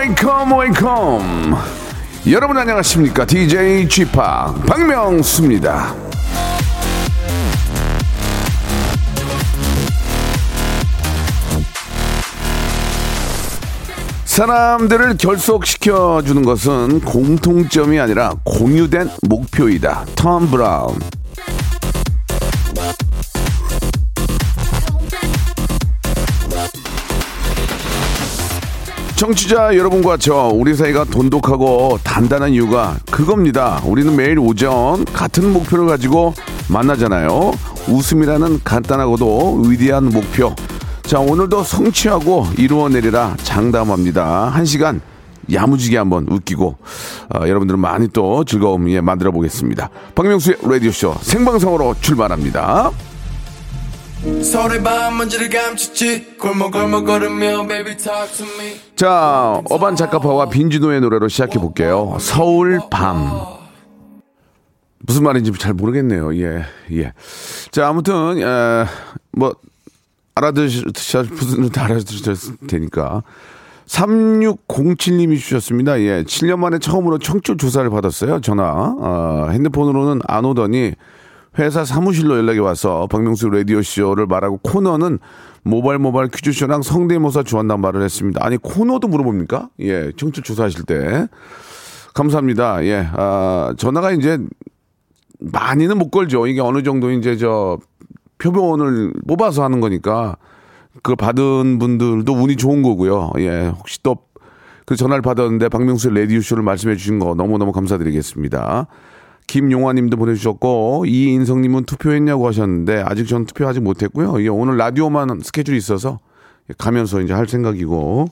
Welcome, welcome. 여러분 안녕하십니까? DJ g p 박명수입니다. 사람들을 결속시켜 주는 것은 공통점이 아니라 공유된 목표이다. 톰 브라운. 청취자 여러분과 저 우리 사이가 돈독하고 단단한 이유가 그겁니다. 우리는 매일 오전 같은 목표를 가지고 만나잖아요. 웃음이라는 간단하고도 위대한 목표. 자, 오늘도 성취하고 이루어내리라 장담합니다. 한 시간 야무지게 한번 웃기고 어, 여러분들은 많이 또 즐거움 예, 만들어 보겠습니다. 박명수의 라디오 쇼 생방송으로 출발합니다. 서로의 밤 먼지를 감췄지 골목골목 걸으며 baby talk to me 자, 어반 작가파와 빈지노의 노래로 시작해 볼게요. 서울 밤. 무슨 말인지 잘 모르겠네요. 예, 예. 자, 아무튼, 에, 뭐, 알아들으실 분은 다 알아들으실 테니까. 3607님이 주셨습니다. 예, 7년 만에 처음으로 청취 조사를 받았어요. 전화. 어, 핸드폰으로는 안 오더니 회사 사무실로 연락이 와서 박명수 라디오 쇼를 말하고 코너는 모발 모발 퀴즈쇼랑 성대모사 좋아한다는 말을 했습니다. 아니, 코너도 물어봅니까? 예, 청취 조사하실 때. 감사합니다. 예, 아, 전화가 이제 많이는 못 걸죠. 이게 어느 정도 이제 저 표본을 뽑아서 하는 거니까 그걸 받은 분들도 운이 좋은 거고요. 예, 혹시 또 그 전화를 받았는데 박명수 라디오 쇼를 말씀해 주신 거 너무 너무 감사드리겠습니다. 김용화 님도 보내주셨고, 이인성님은 투표했냐고 하셨는데, 아직 전 투표 아직 못했고요. 예, 오늘 라디오만 스케줄이 있어서 가면서 이제 할 생각이고,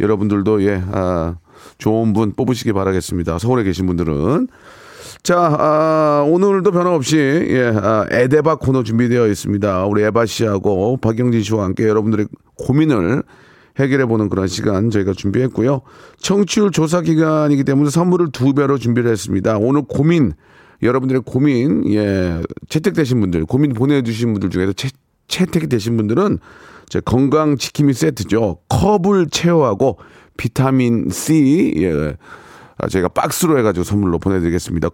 여러분들도 예, 아, 좋은 분 뽑으시기 바라겠습니다. 서울에 계신 분들은. 자, 아, 오늘도 변함없이, 예, 아, 에데바 코너 준비되어 있습니다. 우리 에바 씨하고 박영진 씨와 함께 여러분들의 고민을 해결해 보는 그런 시간 저희가 준비했고요. 청취율 조사 기간이기 때문에 선물을 두 배로 준비를 했습니다. 오늘 고민, 여러분들의 고민, 예, 채택되신 분들, 고민 보내주신 분들 중에서 채, 채택이 되신 분들은 제 건강 지킴이 세트죠. 컵을 체어하고 비타민 C, 예, 아, 저희가 박스로 해가지고 선물로 보내드리겠습니다.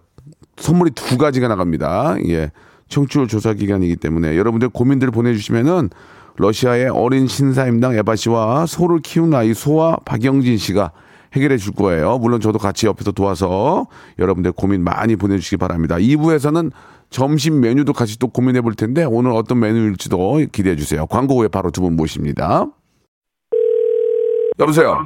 선물이 두 가지가 나갑니다. 예. 청취율 조사 기간이기 때문에 여러분들 고민들 보내주시면은 러시아의 어린 신사임당 에바 씨와 소를 키우는 아이 소와 박영진 씨가 해결해 줄 거예요. 물론 저도 같이 옆에서 도와서 여러분들 고민 많이 보내주시기 바랍니다. 2부에서는 점심 메뉴도 같이 또 고민해 볼 텐데 오늘 어떤 메뉴일지도 기대해 주세요. 광고 후에 바로 두 분 모십니다. 여보세요.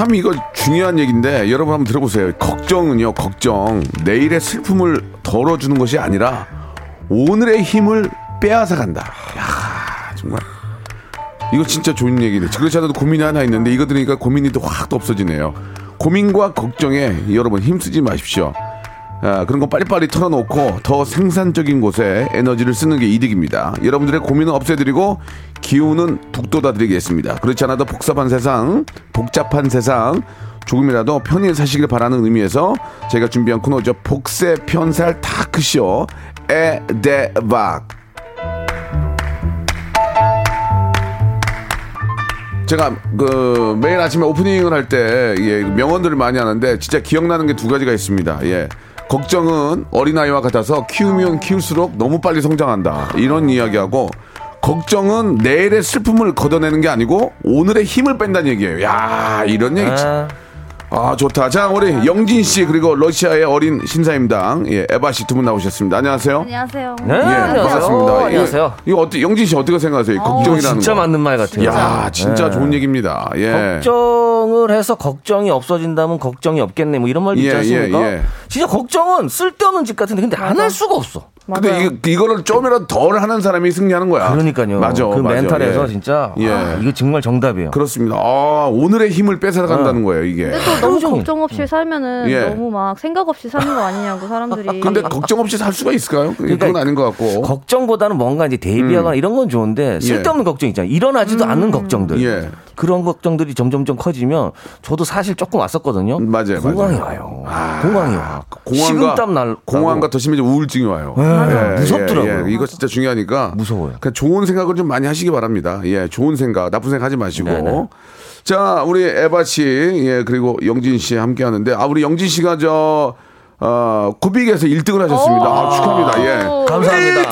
참 이거 중요한 얘기인데 여러분 한번 들어보세요. 걱정은요, 걱정. 내일의 슬픔을 덜어주는 것이 아니라 오늘의 힘을 빼앗아 간다. 야, 정말. 이거 진짜 좋은 얘기네. 그렇지 않아도 고민이 하나 있는데 이거 들으니까 고민이 또확 없어지네요. 고민과 걱정에 여러분 힘쓰지 마십시오. 아, 그런 거 빨리빨리 털어놓고 더 생산적인 곳에 에너지를 쓰는 게 이득입니다. 여러분들의 고민은 없애드리고 기운은 북돋아 드리겠습니다. 그렇지 않아도 복잡한 세상, 복잡한 세상, 조금이라도 편히 사시길 바라는 의미에서 제가 준비한 코너죠. 복세 편살 타크쇼 에데박. 제가 그 매일 아침에 오프닝을 할 때 예, 명언들을 많이 하는데 진짜 기억나는 게 두 가지가 있습니다. 예. 걱정은 어린아이와 같아서 키우면 키울수록 너무 빨리 성장한다. 이런 이야기하고 걱정은 내일의 슬픔을 걷어내는 게 아니고 오늘의 힘을 뺀다는 얘기예요. 야, 이런 얘기 참- 아 좋다. 자 우리 영진 씨 그리고 러시아의 어린 신사임당 예, 에바 씨 두 분 나오셨습니다. 안녕하세요. 안녕하세요. 네, 예, 안녕하세요. 반갑습니다. 이거- 안녕하세요. 이거 어때 영진 씨 어떻게 생각하세요? 이 걱정이라는 진짜 거. 맞는 말 같아요. 야 진짜 좋은 얘기입니다. 예. 걱정을 해서 걱정이 없어진다면 걱정이 없겠네. 뭐 이런 말도 예, 있지 않습니까? 예, 예. 진짜 걱정은 쓸데없는 짓 같은데 근데 안 할 수가 없어. 근데 이, 이거를 좀이라도 덜 하는 사람이 승리하는 거야. 그러니까요. 맞아. 그 맞아. 멘탈에서 예. 진짜 예. 아, 이거 정말 정답이에요. 그렇습니다. 아, 오늘의 힘을 뺏어 간다는 거예요, 이게. 근데 또 너무. 걱정 없이 살면은 예. 너무 막 생각 없이 사는 거 아니냐고 사람들이. 근데 걱정 없이 살 수가 있을까요? 그건 그러니까 아닌 것 같고. 걱정보다는 뭔가 이제 대비하거나 이런 건 좋은데 쓸데없는 걱정 있잖아요. 일어나지도 않는 걱정들. 음. 예. 그런 걱정들이 점점점 커지면 저도 사실 조금 왔었거든요. 맞아요, 공황이 맞아요. 와요. 공황이 와. 공황과 식은땀 날 공황과 더 심해져 우울증이 와요. 네, 무섭더라고요. 이거 진짜 중요하니까 무서워요. 그냥 좋은 생각을 좀 많이 하시기 바랍니다. 예, 좋은 생각, 나쁜 생각 하지 마시고. 네네. 자, 우리 에바 씨, 예, 그리고 영진 씨 함께 하는데, 아, 우리 영진 씨가 저, 어, 코빅에서 1등을 하셨습니다. 아, 축하합니다. 예. 감사합니다.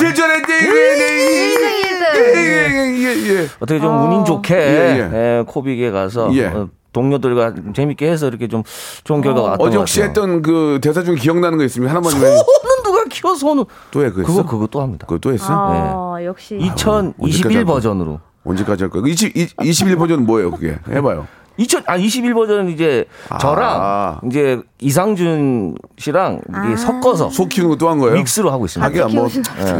예, 예, 예. 어떻게 좀 운인 좋게 예, 예, 코빅에 가서 예. 어, 동료들과 재밌게 해서 이렇게 좀 좋은 결과가 왔던 어제 것 혹시 같아요. 했던 그 대사 중에 기억나는 거 있으면 하나만 좀 해. 손은 누가 키워 손은 또 해, 그거 그거 또 합니다. 그거 또 했어? 아, 역시. 2021 언제까지 할 거야? 버전으로. 언제까지 할 거야? 20, 21 버전은 뭐예요, 그게? 해봐요. 2000, 아, 21 버전은 이제 아. 저랑 이제 이상준 씨랑 이게 섞어서 소 키우는 거또한 거예요? 믹스로 하고 있습니다. 하기야 뭐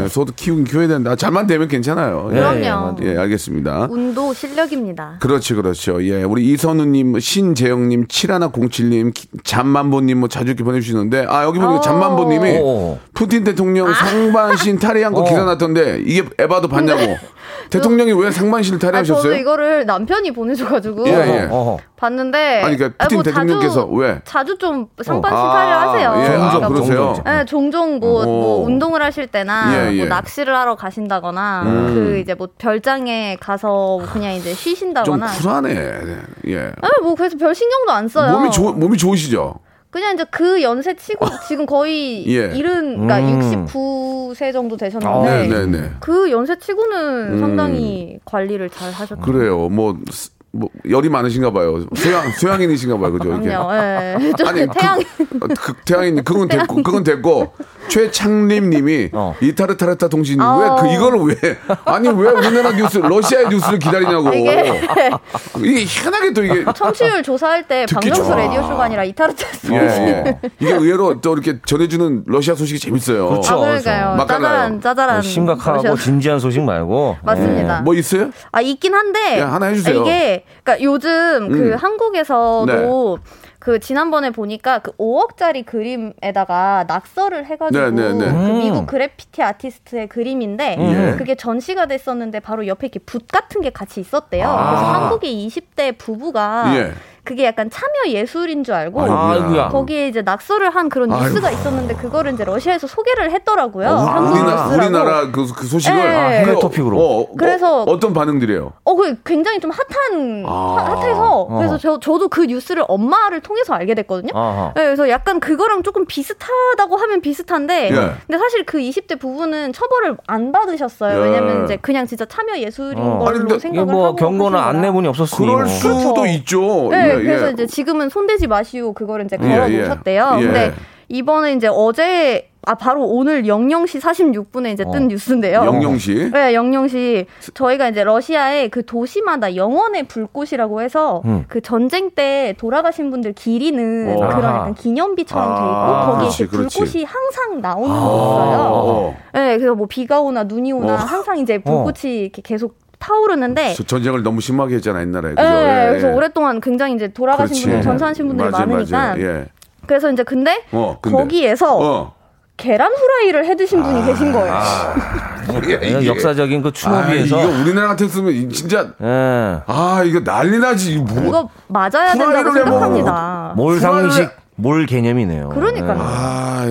예, 소도 키우긴 키워야 된다. 잘만 되면 괜찮아요. 예. 그럼요. 예, 알겠습니다. 운도 실력입니다. 그렇지, 그렇죠. 예, 우리 이선우님, 신재영님, 7107님, 잠만보님 뭐 자주 이렇게 보내주시는데, 아, 여기 보니까 어. 잠만보님이 오. 푸틴 대통령 상반신 탈의한 거 어. 기사 났던데, 이게 에바도 봤냐고. 대통령이 왜 상반신을 아, 저도 탈의하셨어요? 이거를 남편이 보내줘가지고 예, 예. 어허. 봤는데. 아니, 그러니까 아, 푸틴 뭐 대통령께서 자주, 왜? 자주 좀 상반신 아, 탈의를 하세요. 예, 아, 그러니까 뭐 그러세요? 네, 종종 뭐, 오. 뭐 운동을 하실 때나 예, 예. 뭐 낚시를 하러 가신다거나 음. 그 이제 뭐 별장에 가서 그냥 이제 좀 쉬신다거나. 쿨하네. 네, 예. 아, 뭐 그래서 별 신경도 안 써요. 몸이 좋 몸이 좋으시죠? 그냥 이제 그 연세 치고 지금 거의 예. 일은 그러니까 음. 69세 정도 아, 되셨는데 네, 네, 네. 그 연세 치고는 음. 상당히 관리를 잘 하셨죠. 그래요. 뭐, 스- 뭐 열이 많으신가 봐요. 소양 소양인이신가 봐요. 그죠? 이게. 그럼요. 예. 좀 아니, 태양 그, 그, 태양인 그건 됐고 그건 됐고 최창림님이 어. 이타르타르타 통신 아우. 왜그 이거를 왜 아니 왜 우리나라 뉴스 러시아의 뉴스를 기다리냐고 이게 이게 희한하게 또 이게 청취율 조사할 때 듣기 좋아. 라디오 쇼가 아니라 이타르타스. 예, 예. 이게 의외로 또 이렇게 전해주는 러시아 소식이 재밌어요. 아, 그렇죠. 그러니까요. 막간나요. 짜잘한 짜잘한. 심각하고 그러셔서. 진지한 소식 말고 맞습니다. 뭐 있어요? 아 있긴 한데 야, 하나 해주세요. 이게 그러니까 요즘 그 음. 한국에서도 그 지난번에 보니까 그 5억짜리 그림에다가 낙서를 해가지고 네, 네, 네. 그 음. 미국 그래피티 아티스트의 그림인데 예. 그게 전시가 됐었는데 바로 옆에 이렇게 붓 같은 게 같이 있었대요. 아. 그래서 한국의 20대 부부가 예. 그게 약간 참여 예술인 줄 알고 아이고야. 거기에 이제 낙서를 한 그런 아이고. 뉴스가 있었는데 그거를 이제 러시아에서 소개를 했더라고요. 어, 한국 우리나라 그, 그 소식을 예. 아, 해외 그거, 토픽으로. 어, 그래서- 어, 떤 반응들이에요? 어, 그 굉장히 좀 핫한, 아. 핫- 핫해서. 어. 그래서 저, 저도 그 뉴스를 엄마를 통해서 알게 됐거든요. 네, 그래서 약간 그거랑 조금 비슷하다고 하면 비슷한데. 예. 근데 사실 그 20대 부부는 처벌을 안 받으셨어요. 예. 왜냐면 이제 그냥 진짜 참여 예술인 어. 걸로 아니, 생각을 뭐 하고. 경고나. 안내문이 없었으니 그럴 뭐. 수도 그렇죠. 있죠. 네, 예, 그래서 예. 이제 지금은 손대지 마시오 그거를 이제 예, 걸어 예. 놓으셨대요. 예. 근데 이번에 이제 어제 아 바로 오늘 00시 46분에 이제 뜬 어. 뉴스인데요. 영영씨. 네, 영영시 저희가 이제 러시아의 그 도시마다 영원의 불꽃이라고 해서 음. 그 전쟁 때 돌아가신 분들 기리는 어. 그런. 약간 기념비처럼 돼 있고 아, 거기에 그렇지. 불꽃이 항상 나오는 게 어, 있어요. 어. 네, 그래서 뭐 비가 오나 눈이 오나 어. 항상 이제 불꽃이 이렇게 계속 타오르는데 저 전쟁을 너무 심하게 했잖아 옛날에. 예, 그죠? 예, 그래서 예. 오랫동안 굉장히 이제 돌아가신 그렇지. 분들 전사하신 분들이 맞아요, 많으니까 맞아요. 예. 그래서 이제 근데, 어, 근데. 거기에서 어. 계란 후라이를 해 드신 분이 계신 거예요. 이게, 그냥 역사적인 그 아, 추모비에서 이거 우리나라 같았으면 진짜 예. 아 이거 난리 나지. 이거 뭐. 이거 맞아야 된다고. 생각합니다. 몰 상식 몰 개념이네요. 그러니까요. 아,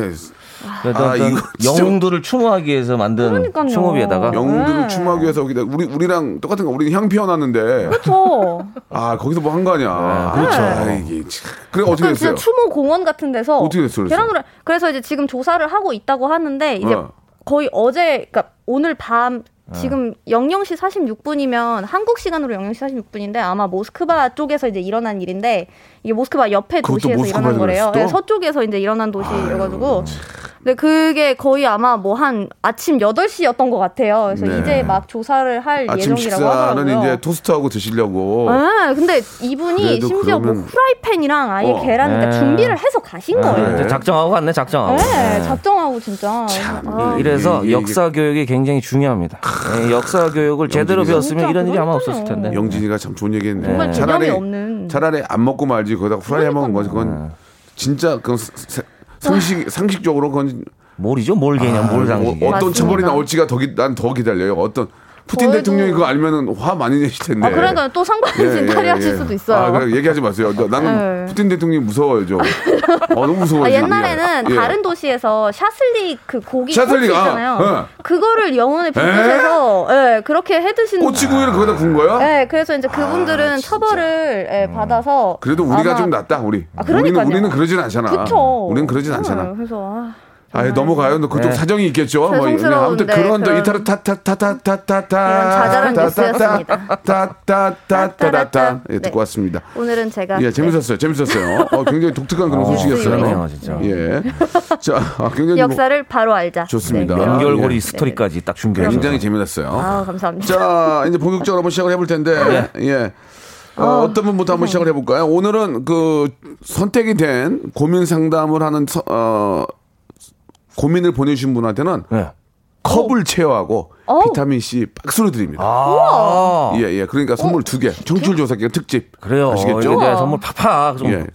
그러니까 아, 어떤 이거 영웅들을 추모하기 위해서 만든 그러니까요. 추모비에다가 영웅들을 네. 추모하기 위해서 거기다 우리 우리랑 똑같은 거 우리는 향 피워놨는데 그렇죠. 아 거기서 뭐 한 거 아니야. 그렇죠. 아, 이게 참. 그래 어떻게 약간 됐어요? 추모 공원 같은 데서 어떻게 됐어, 그래서? 계란 후라이 그래서 이제 지금 조사를 하고 있다고 하는데 이제 어. 거의 어제 그러니까 오늘 밤 어. 지금 00시 46분이면 한국 시간으로 00시 46분인데 아마 모스크바 쪽에서 이제 일어난 일인데 이게 모스크바 옆에 도시에서 일어난 거래요. 네, 서쪽에서 이제 일어난 도시여가지고 근데 그게 거의 아마 뭐 한 아침 8시였던 것 같아요. 그래서 네. 이제 막 조사를 할 아침 예정이라고 식사는 하더라고요. 이제 토스트하고 드시려고. 아, 근데 이분이 심지어 뭐 그러면- 후라이팬이랑 아예 어. 계란 그러니까 네. 준비를 해서 가신 아, 거예요. 이제 작정하고 갔네 작정하고. 네, 예. 작정하고 진짜. 아, 이래서 이게- 이게- 역사 교육이 굉장히 중요합니다. 예, 역사 교육을 제대로 배웠으면 이런 일이 아마. 없었을 텐데. 영진이가 참 좋은 얘기했네. 정말 네. 개념이 없는. 차라리 안 먹고 말지 거기다가 후라이 해 먹은 거지. 그건 진짜 그건 상식 상식적으로 그건 뭘이죠? 뭘 개념, 뭘 아, 상식. 어, 어떤 맞습니다. 처벌이 나올지가 더 난 더 기다려요. 어떤 푸틴 대통령이 그거 알면은 화 많이 내실 텐데. 아, 그러니까 또 상관이 예, 예, 발휘하실 예. 수도 있어요. 아, 그래, 얘기하지 마세요. 나- 나는 네. 푸틴 대통령이 무서워요, 좀. 어, 너무 무서워요. 아. 옛날에는 예. 다른 도시에서 샤슬릭 그 고기 샤슬릭, 꼬치 아, 있잖아요. 예. 그거를 영혼에 빚으셔서 예, 그렇게 해 드시는 꼬치구이를 거기다 군 거야? 예, 그래서 이제 그분들은 아. 처벌을 예, 받아서 그래도 우리가 아마- 좀 낫다, 우리. 아, 우리는, 그러니까요. 우리는 그러진 않잖아. 그쵸. 우리는 그러진 예, 않잖아. 그래서 아, 아, 넘어가요. 너 그쪽 네. 사정이 있겠죠. 뭐, 죄송스러운데 아무튼 그런 또 이타르 타타타타타타 이런 자잘한 뉴스였습니다. 타타타타타타 예, 네. 듣고 왔습니다. 오늘은 제가 예, 재밌었어요. 재밌었어요. 어, 굉장히 독특한 그런 어, 소식이었어요. 그러네요, 진짜. 예. 자, 아, 굉장히 뭐 역사를 바로 알자. 좋습니다. 네, 연결고리 예. 스토리까지 딱 준비해 굉장히 재밌었어요. 아, 감사합니다. 자, 이제 본격적으로 한번 시작을 해볼 텐데, 예. 어, 떤 분부터 한번 시작을 해볼까요? 오늘은 그 선택이 된 고민 상담을 하는 서- 어, 고민을 보내주신 분한테는 네. 컵을 체어하고 어. 비타민 C 박스로 드립니다. 아, 예, 예. 그러니까 선물 두 개. 청출 조사 기간 특집. 그래요. 아시겠죠? 이제 선물 팍팍 좀 예.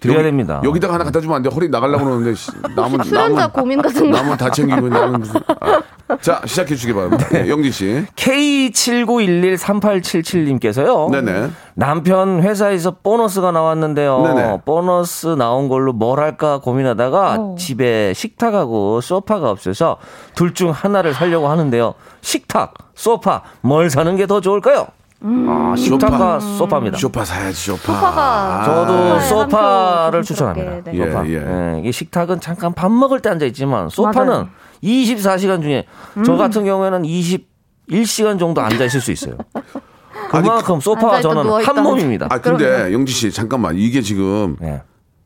드려야 여기- 됩니다. 여기다가 하나 갖다 주면 안 돼. 허리 나가려고 그러는데 씨, 남은 남은 고민 같은 거. 남은 다 챙기고 나는 무슨 아. 자, 시작해 주기 바랍니다. 예, 영지 씨. K79113877님께서요. 네네. 남편 회사에서 보너스가 나왔는데요. 네네. 보너스 나온 걸로 뭘 할까 고민하다가 어. 집에 식탁하고 소파가 없어서 둘 중 하나를 사려고 하는데요. 식탁, 소파, 뭘 사는 게 더 좋을까요? 아, 식탁과 소파 입니다. 쇼파 사야지, 쇼파. 소파가 저도 아, 소파를 한표 추천합니다. 네. 예, 소파. 예. 예, 이게 식탁은 잠깐 밥 먹을 때 앉아 있지만 소파는 맞아요. 24시간 중에 저 같은 경우에는 21시간 정도 앉아 있을 수 있어요. 그만큼 소파와 앉아있다 저는 누워있다 한 몸입니다. 아, 근데 영지 씨, 잠깐만. 이게 지금 예.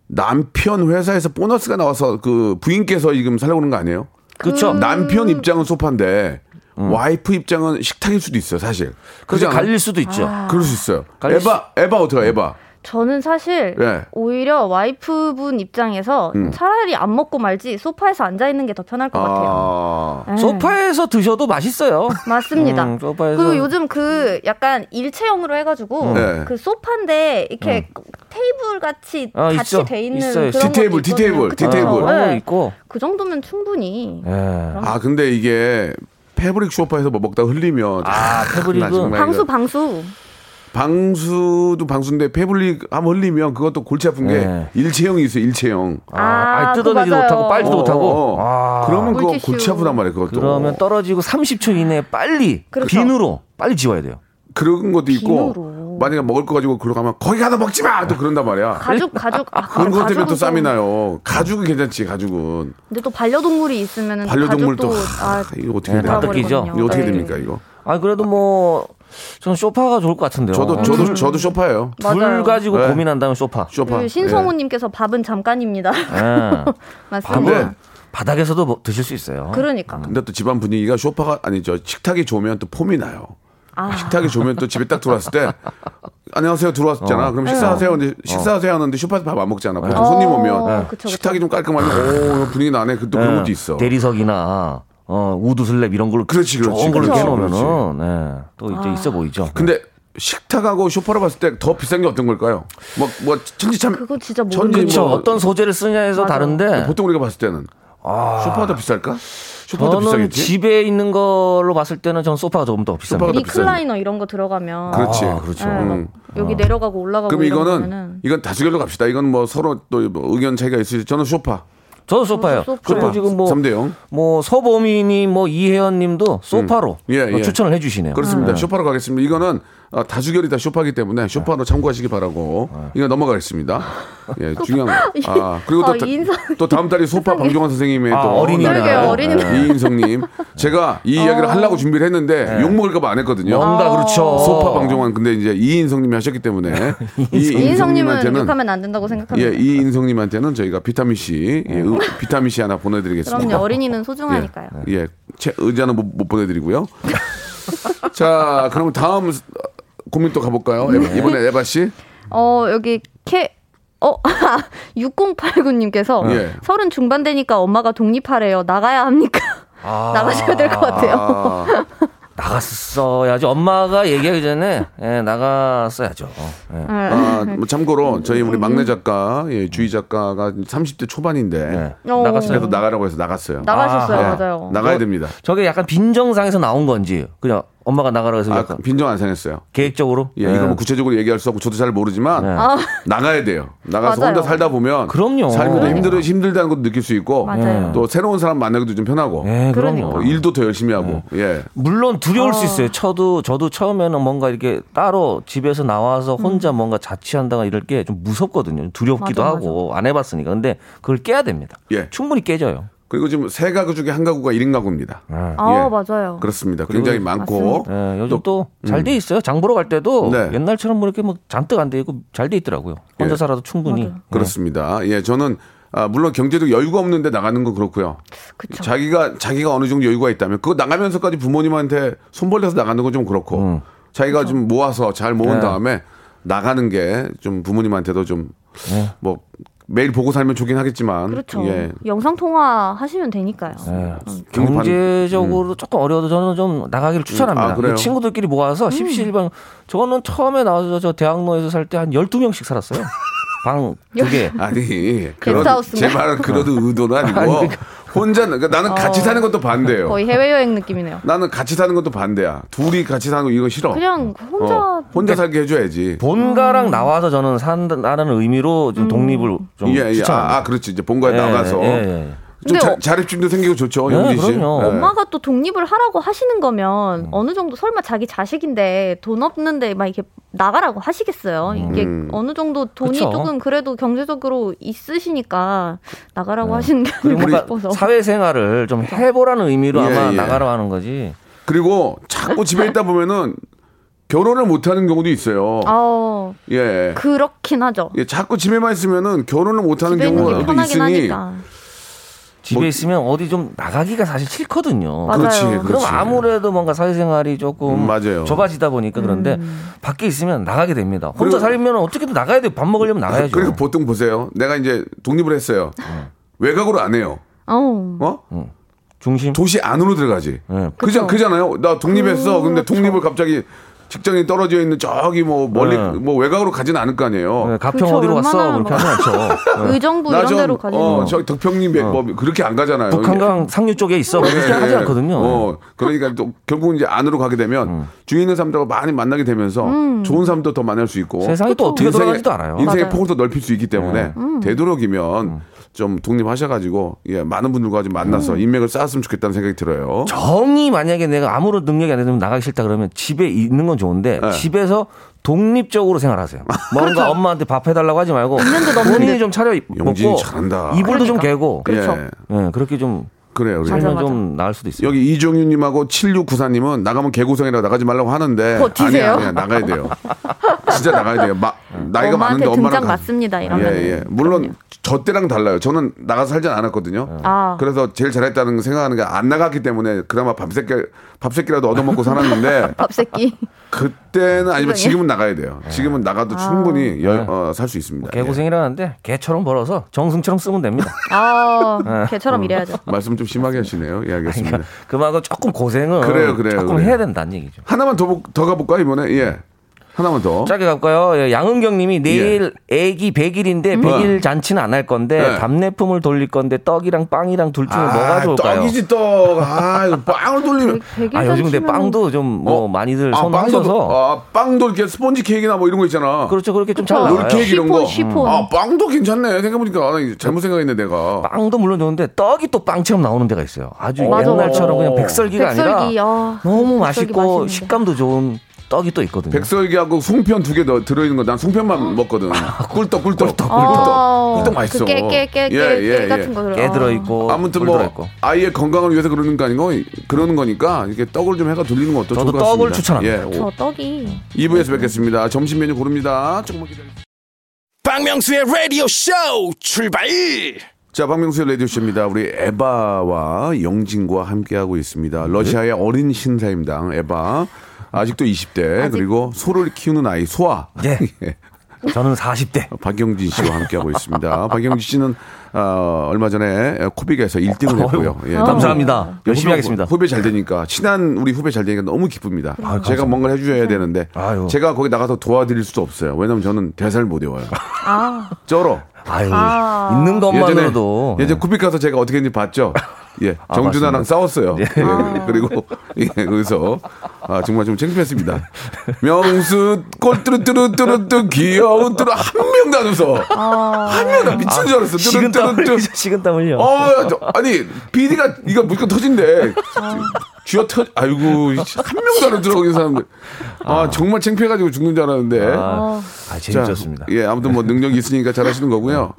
남편 회사에서 보너스가 나와서 그 부인께서 지금 살려고 그런 거 아니에요? 그렇죠. 남편 입장은 소파인데 와이프 입장은 식탁일 수도 있어요, 사실. 그래서? 갈릴 수도 있죠. 그럴 수 있어요. 갈릴 에바, 에바 어떡해, 에바. 저는 사실 예. 오히려 와이프분 입장에서 음. 차라리 안 먹고 말지 소파에서 앉아 있는 게 더 편할 것 같아요. 아, 예. 소파에서 드셔도 맛있어요. 맞습니다. 음, 소파에서. 그리고 요즘 그 약간 일체형으로 해가지고 네. 그 소파인데 이렇게 테이블 같이 어, 같이 있죠. 돼 있는 있어요. 그런 디테이블, 디테이블. 디테이블. 네. 있고. 그 정도면 충분히 예. 아, 근데 이게 패브릭 소파에서 뭐 먹다 흘리면 아, 패브릭은 나 정말 방수 방수 방수도 방수인데 패브릭 한번 흘리면 그것도 골치 아픈 게 네. 일체형이 있어요. 일체형. 아, 아, 뜯어내지도. 못하고 빨지도 어, 못하고. 어, 어. 아. 그러면 그거. 골치 아프단 말이에요. 그것도. 그러면 떨어지고 30초 이내에 빨리 그렇죠. 비누로 빨리 지워야 돼요. 그런 것도 있고 비누로. 만약에 먹을 거 가지고 그러 가면 거기 가서 먹지 마. 또 그런단 말이야. 가죽 가죽 아, 그런 것 때문에 또 쌈이 나요. 가죽은 괜찮지. 가죽은 근데 또 반려동물이 있으면은 반려동물 또 가죽도 하, 아, 이거 어떻게 네, 돼요? 다 뜯기죠? 이거 어떻게 네. 됩니까 이거? 아 그래도 뭐 저는 소파가 좋을 것 같은데요. 저도 저도 저도 쇼파예요. 둘 맞아요. 가지고 네. 고민한다면 소파. 쇼파. 그 신성우님께서 밥은 잠깐입니다. 예. 맞습니다. 근데 바닥에서도 뭐 드실 수 있어요. 그러니까. 근데 또 집안 분위기가 쇼파가 아니 저 식탁이 좋으면 또 폼이 나요. 아. 식탁이 좋으면 또 집에 딱 들어왔을 때 안녕하세요 들어왔잖아. 어. 그럼 식사하세요. 근데 식사하세요 하는데 쇼파에서 밥 안 먹잖아. 보통 어. 손님 오면 그쵸, 그쵸. 식탁이 좀 깔끔하게 오 분위기 나네. 그 또 그런 예. 것도 있어. 대리석이나 어, wood slab 이런 걸로 그렇지, 그렇지, 좋은 걸로 해놓으면은 네, 또 이제 있어 보이죠. 근데 식탁하고 쇼파를 봤을 때 더 비싼 게 어떤 걸까요? 뭐, 뭐, 천지참. 그거 진짜 천지 모르겠어요. 그렇죠. 뭐- 어떤 소재를 쓰냐에서 맞아. 다른데 보통 우리가 봤을 때는. 쇼파가 더 비쌀까? 더 아. 저는 비싸겠지? 집에 있는 걸로 봤을 때는 전 소파가 조금 더 비쌉니다. 소파가 더 리클라이너 이런 거 들어가면 그렇지. 아, 그렇죠. 네, 막 음. 여기 내려가고 올라가고 그럼 이런 이거는, 거면은 이건 다수결로 갑시다. 이건 뭐 서로 또뭐 의견 차이가 있으시 저는 쇼파. 저도 소파요. 소파. 그리고 지금 뭐, 3대 0. 뭐 서보민이 뭐 이혜연님도 소파로 예, 뭐 예. 추천을 해주시네요. 그렇습니다. 네. 쇼파로 가겠습니다. 이거는 어, 다수결이 다 쇼파기 때문에 쇼파로 참고하시기 바라고. 이거 넘어가겠습니다. 예, 중요한 거. 아, 그리고 또, 아, 인성- 또 다음 달이 소파 방종환 선생님의 아, 또 어린이날. 날- 그러게요, 어린이날. 이인성님. 제가 이 이야기를 하려고 준비를 했는데 욕먹을까 봐 안 했거든요. 뭔가 그렇죠. 소파 방종환 근데 이제 이인성님이 하셨기 때문에 이 이인성님은 인성님한테는 욕하면 안 된다고 생각합니다. 예, 이인성님한테는 저희가 비타민 C, 예, 의- 비타민 C 하나 보내드리겠습니다. 그럼요, 어린이는 소중하니까요. 예, 예. 채- 의자는 못, 못 보내드리고요. 자, 그럼 다음 고민 또 가볼까요? 에바- 이번에 에바 씨. 어, 여기 캐, 어, 6089님께서 예. 서른 중반 되니까 엄마가 독립하래요. 나가야 합니까? 아. 나가셔야 될 것 같아요. 아, 나갔어야지. 엄마가 얘기하기 전에 예, 나갔어야죠. 예. 아, 뭐 참고로 저희 우리 막내 작가, 예, 주희 작가가 30대 초반인데 예. 어. 나갔어요. 그래도 나가라고 해서 나갔어요. 나가셨어요, 예, 맞아요. 나가야 됩니다. 저게 약간 빈정상에서 나온 건지 그냥 엄마가 나가라 해서 아, 약간 빈정 안 상했어요. 계획적으로 예, 이거 뭐 구체적으로 얘기할 수 없고 저도 잘 모르지만 네. 나가야 돼요. 나가서 맞아요. 혼자 살다 보면 그럼요. 삶이 더 힘들 힘들다는 것도 느낄 수 있고 맞아요. 또 새로운 사람 만나기도 좀 편하고 예, 그러니까. 그럼요. 어, 일도 더 열심히 하고 예. 물론 두려울 수 어. 있어요. 저도 저도 처음에는 뭔가 이렇게 따로 집에서 나와서 혼자 뭔가 자취한다가 이럴 게 좀 무섭거든요. 두렵기도 맞아, 하고 안 해봤으니까. 근데 그걸 깨야 됩니다. 예. 충분히 깨져요. 그리고 지금 세 가구 중에 한 가구가 1인 가구입니다. 아, 예. 맞아요. 그렇습니다. 굉장히 많고 예, 요즘 또 잘 돼 있어요. 장 보러 갈 때도 음. 네. 옛날처럼 뭐 이렇게 뭐 잔뜩 안 돼 있고 잘 돼 있더라고요. 혼자 예. 살아도 충분히. 맞아요. 그렇습니다. 예, 저는 아, 물론 경제적 여유가 없는데 나가는 건 그렇고요. 그쵸. 자기가 자기가 어느 정도 여유가 있다면 그거 나가면서까지 부모님한테 손 벌려서 나가는 건 좀 그렇고 음. 자기가 좀 모아서 잘 모은 네. 다음에 나가는 게 좀 부모님한테도 좀뭐 네. 매일 보고 살면 좋긴 하겠지만 그렇죠. 예. 영상 통화 하시면 되니까요. 예. 경판- 경제적으로 조금 어려워도 저는 좀 나가기를 추천합니다. 아, 그래요? 친구들끼리 모아서 음. 십시일반 저는 처음에 나와서 저 대학로에서 살 때 한 12명씩 살았어요. 방 두 개. 아니 그런 게스트하우스인가? 제 말은 그래도 의도는 아니고 혼자 그러니까 나는 같이 사는 것도 반대예요. 어. 거의 해외 여행 느낌이네요. 나는 같이 사는 것도 반대야. 둘이 같이 사는 거 이거 싫어. 그냥 혼자 어, 혼자 살게 해줘야지. 본가랑 나와서 저는 산다는 의미로 좀 독립을 좀 예, 예. 추천합니다. 아, 아, 그렇지. 이제 본가에 예, 나가서 예, 예. 좀 근데 자, 어- 자립심도 생기고 좋죠. 네. 그럼요. 예. 엄마가 또 독립을 하라고 하시는 거면 어느 정도 설마 자기 자식인데 돈 없는데 막 이렇게 나가라고 하시겠어요. 이게 음. 어느 정도 돈이 그쵸. 조금 그래도 경제적으로 있으시니까 나가라고 하시는 게 뭔가 싶어서. 사회생활을 좀 해보라는 의미로 예, 아마 예. 나가라 하는 거지. 그리고 자꾸 집에 있다 보면은 결혼을 못 하는 경우도 있어요. 어, 예. 그렇긴 하죠. 예, 자꾸 집에만 있으면은 결혼을 못 하는 경우도 있으니 하니까. 집에 뭐- 있으면 어디 좀 나가기가 사실 싫거든요. 맞아요. 그렇지. 그럼 그렇지. 아무래도 뭔가 사회생활이 조금 음, 맞아요. 좁아지다 보니까 그런데 음. 밖에 있으면 나가게 됩니다. 혼자 그리고- 살면 어떻게든 나가야 돼. 밥 먹으려면 나가야죠. 그리고 보통 보세요. 내가 이제 독립을 했어요. 외곽으로 안 해요. 어. 어? 중심. 도시 안으로 들어가지. 네. 그죠? 그잖아요. 나 독립했어. 음, 근데 그렇죠. 독립을 갑자기 직장이 떨어져 있는 저기 뭐 멀리 네. 뭐 외곽으로 가지는 않을 거 아니에요. 네, 가평 그쵸, 어디로 갔어? 그렇게 막- 하진 않죠. 네. 의정부 나 이런 좀, 데로 가지는 어, 거. 저기 덕평리 뭐 그렇게 안 가잖아요. 북한강 상류 쪽에 있어. 그렇게 예, 하지 예. 않거든요. 어, 그러니까 또 결국 이제 안으로 가게 되면 음. 주위 있는 사람들과 많이 만나게 되면서 좋은 사람도 더 만날 수 있고 세상이 또 어떻게 인생의- 돌아가지도 알아요. 네. 인생의 맞아요. 폭을 더 넓힐 수 있기 때문에 되도록이면 음. 좀 독립하셔가지고 예 많은 분들과 좀 만나서 음. 인맥을 쌓았으면 좋겠다는 생각이 들어요. 정이 만약에 내가 아무런 능력이 안 되면 나가기 싫다 그러면 집에 있는 건 좋은데 네. 집에서 독립적으로 생활하세요. 뭔가 엄마한테 밥 해달라고 하지 말고 본인이 좀 차려 먹고 잘한다. 이불도 좀 그러니까. 개고 그렇죠. 예. 예, 그렇게 좀 그래요. 그래요. 맞아, 맞아. 좀 나을 수도 있어요. 여기 이종윤님하고 7694님은 나가면 개고생이라 나가지 말라고 하는데 버티세요? 아니야, 아니야 나가야 돼요. 진짜 나가야 돼요. 마, 나이가 많은데 엄마랑 등장 가- 맞습니다. 이러면. 예, 예. 물론 저 때랑 달라요. 저는 나가서 살지 않았거든요. 아. 그래서 제일 잘했다는 생각하는 게 안 나갔기 때문에 그나마 밥새끼 밥새끼라도 얻어먹고 살았는데 밥새끼. 그때는 아니면. 지금은 나가야 돼요. 지금은 나가도 충분히 어, 살수 있습니다. 예. 개고생이라는데 개처럼 벌어서 정승처럼 쓰면 됩니다. 아, 개처럼 일해야죠. 예. 말씀 좀 심하게 하시네요. 예, 알겠습니다. 그러니까 그만큼 조금 고생은 그래요, 그래요, 조금 그래요. 해야 된다는 얘기죠. 하나만 더, 보- 더 가볼까요, 이번에? 예. 하나만 더. 짧게 갈까요? 예, 양은경 님이 내일 애기 100일인데 100일 잔치는 안 할 건데 네. 답례품을 돌릴 건데 떡이랑 빵이랑 둘 중에 아, 뭐가 좋을까요? 떡이지, 떡. 아, 이거 빵을 돌리면. 아, 요즘 근데 빵도 좀뭐 어? 많이들 아, 선호하셔서 아, 빵도 이렇게 스펀지 케이크나 뭐 이런 거 있잖아. 그렇죠. 그렇게 좀 잘. 나와요. 롤케이크 이런 거. 시폰. 아, 빵도 괜찮네. 생각해보니까. 아, 나 잘못 생각했네, 내가. 빵도 물론 좋은데 떡이 또 빵처럼 나오는 데가 있어요. 아주 맞아, 옛날처럼 맞아. 그냥 백설기가 백설기, 아니라 아, 너무 백설기 맛있고 맛있는데. 식감도 좋은 떡이 또 있거든요. 백설기하고 송편 두개더 들어있는 거 난 송편만 먹거든. 꿀떡, 꿀떡. 꿀떡, 아, 꿀떡 맛있어. 그 깨, 깨, 깨, 깨, 예, 예, 깨 같은 예. 거 들어. 깨 들어 있고 아무튼 물뭐 들어있고. 아이의 건강을 위해서 그러는 거 아니고 그러는 거니까 이렇게 떡을 좀 해가 돌리는 것도 저도 좋을 것 같습니다. 떡을 추천합니다. 예, 저 떡이 2부에서 뵙겠습니다. 점심 메뉴 고릅니다. 조금만 기다려. 박명수의 라디오 쇼 출발 자, 박명수의 라디오쇼입니다. 우리 에바와 영진과 함께하고 있습니다. 러시아의 어린 신사임당 에바. 아직도 20대, 그리고 소를 키우는 아이, 소아. 예. 저는 40대. 박영진 씨와 함께하고 있습니다. 박영진 씨는 어, 얼마 전에 코빅에서 1등을 했고요. 예, 감사합니다. 너무 열심히 후배, 하겠습니다. 후배 잘 되니까 친한 우리 후배 잘 되니까 너무 기쁩니다. 제가 뭔가를 해줘야 되는데 아유. 제가 거기 나가서 도와드릴 수도 없어요. 왜냐면 저는 대사를 못 외워요. 아, 쩔어. 아유, 아. 있는 것만으로도 예전에 쿠빅 가서 제가 어떻게 했는지 봤죠? 예, 아, 정준하랑 맞습니다. 싸웠어요. 예. 예, 그리고 예, 거기서 아 정말 좀 창피했습니다. 명수 꼴뚜루뚜루뚜루뚜 귀여운 뚜루 한 명도 안 웃어. 한 명도 안 미친 줄 알았어. 아, 식은 땀 뚜루뚜루뚜. 흘리죠, 식은 땀 흘려. 어, 저, 아니 비디가 이거 무조건 터진대. 쥐어 터, 아이고 한 명도 안 들어오고 있는 사람들. 아 정말 창피해가지고 죽는 줄 알았는데. 아, 아, 재밌었습니다. 자, 예, 아무튼 뭐 능력이 있으니까 잘하시는 거고요.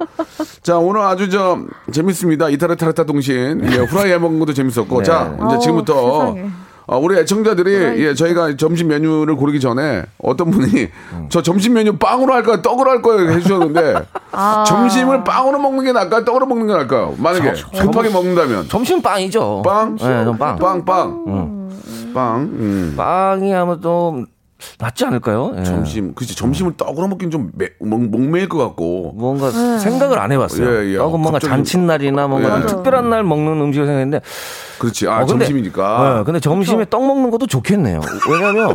자, 오늘 아주 저 재밌습니다. 이타르 타르타 동신. 예, 후라이 해먹는 것도 재밌었고. 네. 자, 이제 지금부터 세 어, 우리 애청자들이 예, 저희가 점심 메뉴를 고르기 전에 어떤 분이 저 점심 메뉴 빵으로 할까요? 떡으로 할까요? 해주셨는데 아. 점심을 빵으로 먹는 게 나을까요? 떡으로 먹는 게 나을까요? 만약에 급하게 먹는다면 점심 빵이죠. 빵? 네, 전 빵. 빵, 빵. 빵. 음. 빵이 하면 좀 낫지 않을까요? 예. 점심, 그치 점심을 떡으로 먹긴 좀 매, 목, 목매일 것 같고. 뭔가 생각을 안 해봤어요. 예, 예. 떡은 뭔가 갑자기- 잔칫날이나 뭔가 예. 좀 특별한 날 먹는 음식을 생각했는데 그렇지. 아, 어, 근데- 점심이니까. 네, 근데 점심에 떡 먹는 것도 좋겠네요. 왜냐면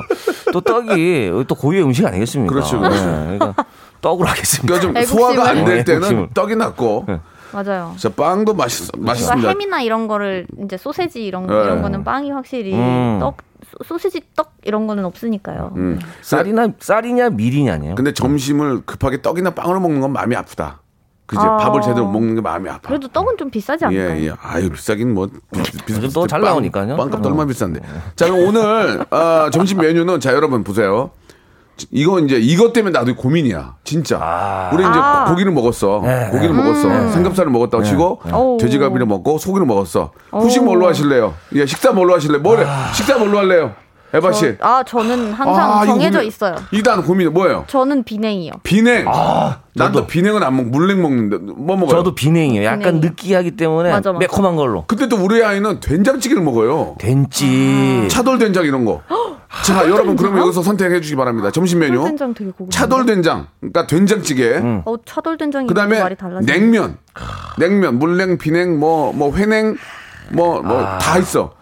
또 떡이 또 고유의 음식 아니겠습니까? 그렇죠, 그렇죠. 네, 그러니까 떡으로 하겠습니다. 그러니까 좀. 소화가 안될 어, 때는 애국심을. 떡이 낫고. 맞아요. 자, 빵도 맛있, 뭔가 맛있습니다. 햄이나 이런 거를 이제 소세지 이런 네. 이런 거는 빵이 확실히 음. 떡 소- 소시지 떡 이런 거는 없으니까요. 음. 쌀이나 쌀이냐 미리냐네요. 근데 점심을 급하게 떡이나 빵으로 먹는 건 마음이 아프다. 그지? 아. 밥을 제대로 먹는 게 마음이 아파. 그래도 떡은 좀 비싸지 않을까요? 예, 예. 아유, 비싸긴 뭐. 비, 비, 요즘 또잘 빵- 나오니까요. 빵값도 어. 얼마나 비싼데. 자, 그럼 오늘, 아, 점심 메뉴는, 자, 여러분 보세요. 이거 이제 이것 때문에 나도 고민이야. 진짜. 우리 이제 아. 고기를 먹었어. 네. 고기를 먹었어. 삼겹살을 먹었다고 치고 오. 돼지갈비를 먹고 소고기를 먹었어. 후식 오. 뭘로 하실래요? 예, 식사 뭘로 하실래요? 뭐래? 식사 뭘로 할래요? 에바 씨. 저, 아 저는 항상 아, 정해져 고민- 있어요. 일단 고민 뭐예요? 저는 비냉이요. 비냉. 난또 저도. 비냉은 안 먹, 물냉 먹는데 뭐 먹어요? 저도 비냉이에요. 약간 비냉이요. 느끼하기 때문에 맞아, 맞아. 매콤한 걸로. 근데 또 우리 아이는 된장찌개를 먹어요. 된지. 차돌 된장 이런 거. 자, 여러분 그러면 여기서 선택해 주시기 바랍니다. 점심 메뉴. 차돌된장 되게 고급. 차돌 된장. 그러니까 된장찌개. 어 차돌 된장이 그다음에 말이 달라지. 냉면. 냉면, 물냉, 비냉, 뭐뭐 회냉 뭐 뭐다 있어.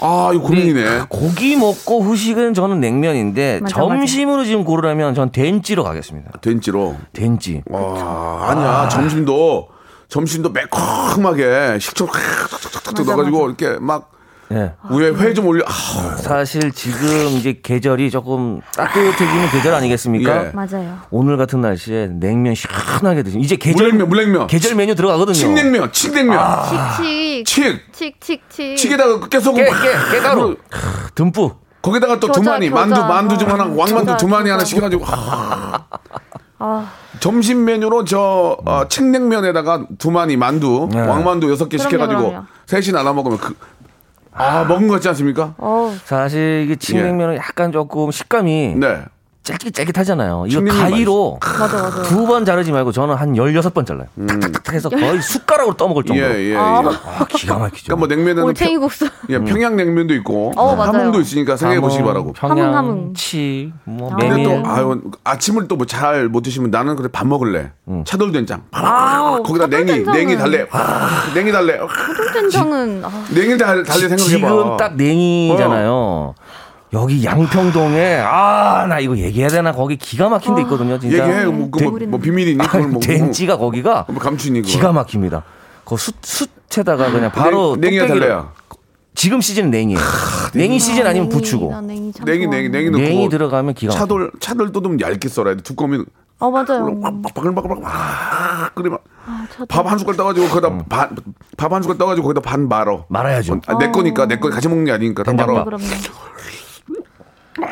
아, 이거 고민이네. 고기 먹고 후식은 저는 냉면인데 맞아, 점심으로 지금 고르라면 전 된지로 가겠습니다. 된지로. 된지. 와, 아니야. 점심도 점심도 매콤하게 식초 탁탁탁탁 맞아, 넣어 가지고 이렇게 막 예. 위에 회좀 올려. 아, 사실 지금 이제 계절이 조금 따뜻해지는 계절 아니겠습니까? 예. 맞아요. 오늘 같은 날씨에 냉면 시원하게 드시면 이제 계절 물냉면, 물냉면. 계절 메뉴 들어가거든요. 칡냉면, 칡냉면. 칙칙 칡. 칙칙칙. 칡에다가 깨소금 깨, 막 깨, 깨가루 듬뿍. 거기다가 또 겨자, 두마니 겨자. 만두 만두 좀 하나 어, 왕만두 겨자, 두마니 하나. 시켜가지고 아, 아 점심 메뉴로 저 어, 칡냉면에다가 두마니 만두 네. 왕만두 여섯 개 시켜가지고 그럼요. 셋이 나눠 먹으면 그, 아 먹은 거 같지 않습니까? 어 사실 이게 칡냉면은 약간 조금 식감이 네. 쫄깃쫄깃하잖아요. 이거 가위로. 두 번 자르지 말고 저는 한 16번 잘라요. 탁탁탁 해서 거의 숟가락으로 떠먹을 예, 정도로. 예, 예. 아. 아, 기가 막히죠. 그러니까 뭐 냉면에는 올챙이 국수. 평, 예, 평양냉면도 있고 어. 함흥도 있으니까 생각해 보시기 바라고. 함흥, 함흥. 치, 뭐 아. 근데. 또 아유 아침을 또 뭐 잘 못 드시면 나는 그래 밥 먹을래. 차돌된장. 아우, 거기다 냉이 차돌된장은- 냉이 달래. 냉이 달래. 된장은 아, 냉이 달 달래 생각해 봐. 지금 딱 냉이잖아요. 여기 양평동에 아 나 이거 얘기해야 되나 거기 기가 막힌 데 있거든요 진짜 얘기해. 뭐, 그 뭐, 뭐 비밀이니? 그걸 뭐 된지가 거기가 뭐 감추니 그거. 기가 막힙니다. 그 숯, 숯에다가 그냥 바로 냉, 냉이가 달래야. 지금 시즌은 냉이에요. 냉이 시즌 아니면 부추고. 나 냉이 참 냉이. 냉이 냉이 넣고 냉이 들어가면 기가. 차돌 차돌도 좀 얇게 썰어야 돼. 두꺼우면 어 맞아요. 바글바글 막 끓이면 아, 저도. 밥한 숟갈 떠가지고 거기다 반밥한 숟갈 떠가지고 거기다 반 말어. 말아야죠. 아, 내 거니까 내 거 같이 먹는 게 아니니까 다 말어. 그럼요.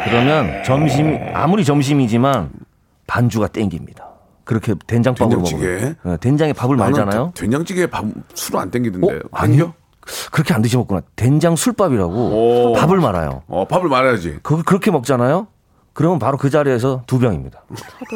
그러면 점심 아무리 점심이지만 반주가 땡깁니다. 그렇게 된장밥으로 된장찌개? 먹으면 네, 된장에 밥을 말잖아요. 돼- 된장찌개에 밥 술을 안 땡기던데. 어? 아니요. 그렇게 안 드셔먹구나. 된장 술밥이라고 오. 밥을 말아요. 어 밥을 말아야지. 그 그렇게 먹잖아요. 그러면 바로 그 자리에서 두 병입니다.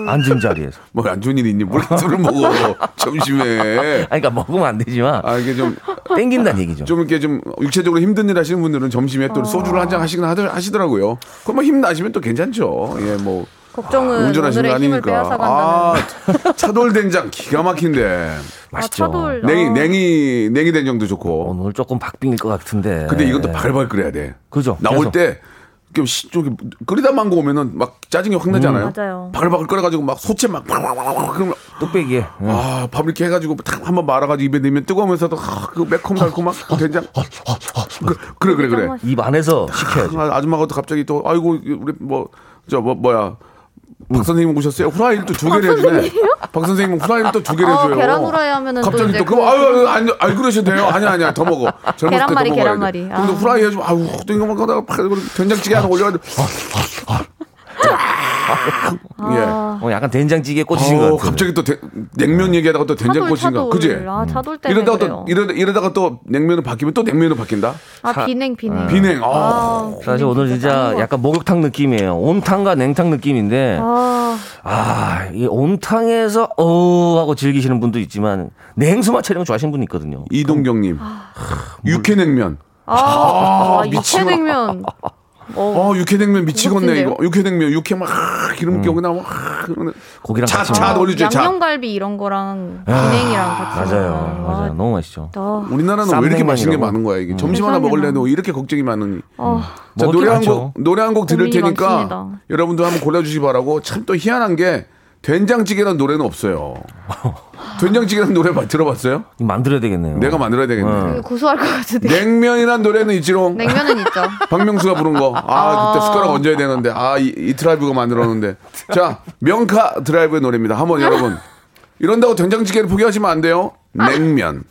앉은 자리에서. 뭐 안 좋은 일이 있니? 뭘 술을 먹어 점심에. 아니, 그러니까 먹으면 안 되지만 아 이게 좀좀 땡긴다는 얘기죠. 이렇게 좀 육체적으로 힘든 일 하시는 분들은 점심에 또 소주를 한 잔 하시긴 하더- 하시더라고요. 그럼 뭐힘 나시면 또 괜찮죠. 예, 뭐 걱정은 운전하시는 거 아니니까. 아. 차돌 된장 기가 막힌데. 맛있죠. 아, 차돌. 냉이 어. 냉이 냉이 된장도 좋고. 오늘 조금 박빙일 것 같은데. 근데 이것도 바글바글 끓여야 돼. 그죠. 나올 계속. 때 좀 시- 좀 끓이다 만거 오면은 막 짜증이 확 나잖아요. 음, 맞아요. 바글바글 끓여가지고 막 소채 막 그러면 뚝배기에. 예. 아, 밥 이렇게 해가지고 탁 한번 말아가지고 입에 넣으면 뜨거우면서도 아, 그 매콤 달콤한 그 된장. 그, 그래 그래 그래. 입 안에서 식혀야죠. 아, 아줌마가 또 갑자기 또 아이고 우리 뭐 저 뭐 뭐야. 박 선생님 오셨어요? 후라이를 또 두 개를 해주네. 박 선생님 후라이를 또 두 개를 아, 해줘요. 계란 후라이 하면은 또 갑자기 이제 또, 그- 그럼 아유 아니 아니 그러셔도 돼요. 아니 아니야 더 먹어. 계란말이. 계란말이. 근데 아. 후라이 해주면 아유 또 이거 먹다가 된장찌개 하나 올려가지고 예. 어, 약간 된장찌개 꽂히신 것 어, 같아요. 갑자기 또 대- 냉면 얘기하다가 또 된장 차돌, 꽂힌가. 차돌. 그지? 아, 차돌 때문에 이러다가 그래요. 또 이러다, 이러다가 또 냉면으로 바뀌면 또 냉면으로 바뀐다. 아 비냉 비냉. 비냉. 아. 아, 사실 비냉 오늘 진짜 약간 목욕탕 느낌이에요. 온탕과 냉탕 느낌인데, 아, 아, 이 온탕에서 어 하고 즐기시는 분도 있지만 냉수만 차리는 거 좋아하시는 분이 있거든요. 이동경님. 육회냉면. 아, 아, 미치고. 육회냉면. 어, 어, 육회냉면 미치겠네? 이거. 육회냉면 육회 막 기름기 나고 막 고기랑 차, 같이 차. 차. 양념갈비 이런 거랑 비냉이랑 같이. 맞아요, 먹으면. 맞아요. 아, 너무 맛있죠. 아, 우리나라는 왜 이렇게 맛있는 게. 많은 거야 이게. 점심 하나. 먹을래도 이렇게 걱정이 많으니. 어, 자, 먹을 게 노래 한. 곡, 노래 한 곡 들을 테니까 많습니다. 여러분도 한번 골라주시기 바라고 참 또 희한한 게 된장찌개라는 노래는 없어요. 된장찌개라는 노래 마- 들어봤어요? 만들어야 되겠네요. 내가 만들어야 되겠네. 어. 고소할 것 같은데. 냉면이란 노래는 있지롱. 냉면은 있죠. 박명수가 부른 거. 아, 그때 숟가락 얹어야 되는데. 아, 이, 이 드라이브가 만들었는데. 자, 명카 드라이브의 노래입니다. 한번 여러분. 이런다고 된장찌개를 포기하시면 안 돼요. 냉면.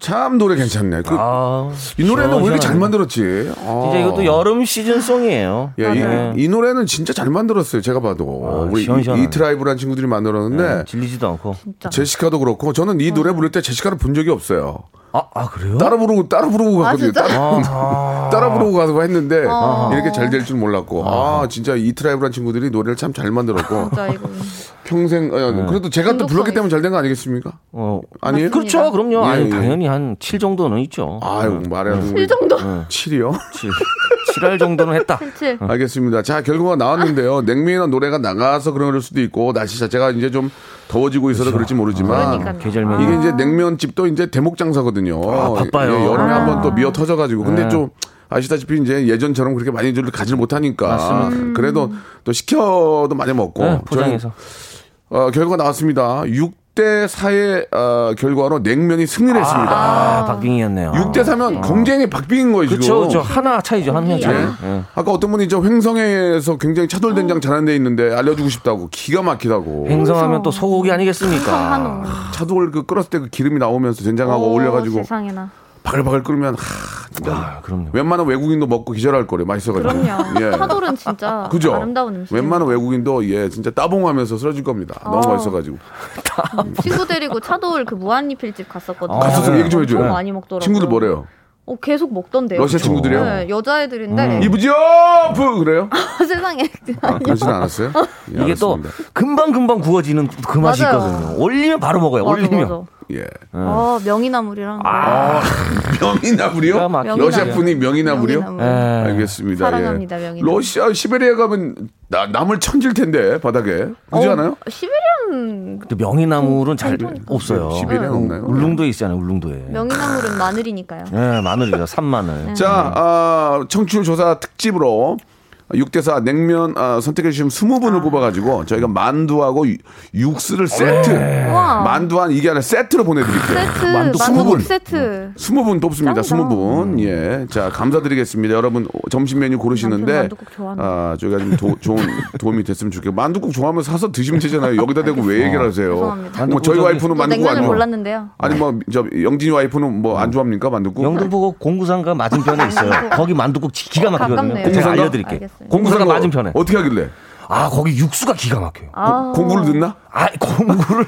참 노래 괜찮네. 그, 아, 이 노래는 왜 이렇게 잘. 만들었지? 아. 진짜 이것도 여름 시즌 송이에요. 예, 네. 이, 이 노래는 진짜 잘 만들었어요. 제가 봐도. 아, 우리 시원시원하네. 이, 트라이브라는 친구들이 만들었는데. 네, 질리지도 않고. 제시카도 그렇고 저는 이 노래 부를 때 제시카를 본 적이 없어요. 아, 아 그래요? 따라 부르고 따라 부르고 아, 갔거든요. 진짜? 따라, 따라 부르고 가서 했는데 아. 이렇게 잘 될 줄 몰랐고 아 진짜 이 트라이브란 친구들이 노래를 참 잘 만들었고 진짜 이거. 평생 어, 그래도 제가 또 불렀기 때문에 잘 된 거 아니겠습니까? 어, 아니에요? 그렇죠. 그럼요. 예, 아니, 예. 당연히 한 7 정도는 있죠. 아유 말해야 실 정도. 7이요? 7. 7할 정도는 했다. 칠. 알겠습니다. 자 결과가 나왔는데요. 냉면이나 노래가 나가서 그럴 수도 있고 날씨 자체가 이제 좀 더워지고 있어서 그럴지 모르지만 그러니까요. 계절 메뉴. 이게 이제 냉면집도 이제 대목 장사거든요. 아, 바빠요. 예, 여름에 아. 한번 또 미어 터져 가지고. 근데 네. 좀 아시다시피 이제 예전처럼 그렇게 많이 줄 가지를 못하니까. 맞습니다. 그래도 또 시켜도 많이 먹고. 네, 포장해서. 어, 결과 나왔습니다. 6 대 4의 어, 결과로 냉면이 승리를 했습니다. 아, 박빙이었네요. 6대 4면 경쟁이 박빙인 거예요, 지금. 그렇죠. 저 하나 차이죠. 한 명 차이. 예. 예. 아까 어떤 분이 저 횡성에서 굉장히 차돌된장 잘하는 데 있는데 알려 주고 싶다고 기가 막히다고 행성하면 또 소고기 아니겠습니까? 차돌 그 끓였을 때 그 기름이 나오면서 된장하고 오, 올려 가지고 세상에나. 바글바글 끓으면 하 진짜 아, 그럼요. 웬만한 외국인도 먹고 기절할 거래 맛있어가지고 그럼요. 예. 차돌은 진짜 그죠? 아름다운 음식. 웬만한 외국인도 예 진짜 따봉하면서 쓰러질 겁니다. 너무 어. 맛있어가지고 친구 데리고 차돌 그 무한리필집 갔었거든요. 아, 갔었어요. 얘기 좀 해줘요. 엄청 많이 먹더라고요. 친구들 뭐래요? 어, 계속 먹던데요. 러시아 친구들이요? 네, 여자애들인데 이브지오프 그래요? 세상에. 아, 그러지는 않았어요? 예, 이게 또 알았습니다. 금방 금방 구워지는 그 맛이 맞아요. 있거든요. 올리면 바로 먹어요. 맞아, 올리면. 맞아. 예. 아, 명이나물이랑. 아, 명이나물이요? 러시아 분이 명이나물이요? 명이나물. 예. 알겠습니다. 사랑합니다, 예. 명이나물. 러시아 시베리아 가면 나, 나물 천질 텐데 바닥에 그렇지 어, 않아요? 시베리안 근데 명이나물은 잘 없어요. 시베리아는 없나요? 울릉도에 있잖아요. 울릉도에. 명이나물은 마늘이니까요. 예, 마늘이죠. 산마늘. 자, 아, 청취율 조사 특집으로 6대4 냉면 아, 선택해 주시면 20분을 뽑아가지고 저희가 만두하고 유- 육수를 세트 우와. 만두 한 이게 아니라 세트로 보내드릴게요. 세트, 만두 만두국 20분. 세트. 20분 뽑습니다. 짱이다. 20분. 예. 자, 감사드리겠습니다. 여러분 점심 메뉴 고르시는데 남편. 아, 저희가 좀 도, 좋은 도움이 됐으면 좋겠고 만두국 좋아하면 사서 드시면 되잖아요. 여기다 대고 왜 얘기를 하세요? 죄송합니다. 뭐 저희 와이프는 또 만두국 안 냉면을 좋아. 골랐는데요. 아니 뭐 저 영진이 와이프는 뭐 안 좋아합니까 만두국? 영등포구 공구상가 맞은편에 있어요. 거기 만두국 지- 기가 막히거든요. 가깝네요. 제가 공구상가? 알려드릴게요. 알겠어요. 공구상가 맞은편에. 어떻게 하길래? 아 거기 육수가 기가 막혀요. 아, 공구를 듣나? 아 공구를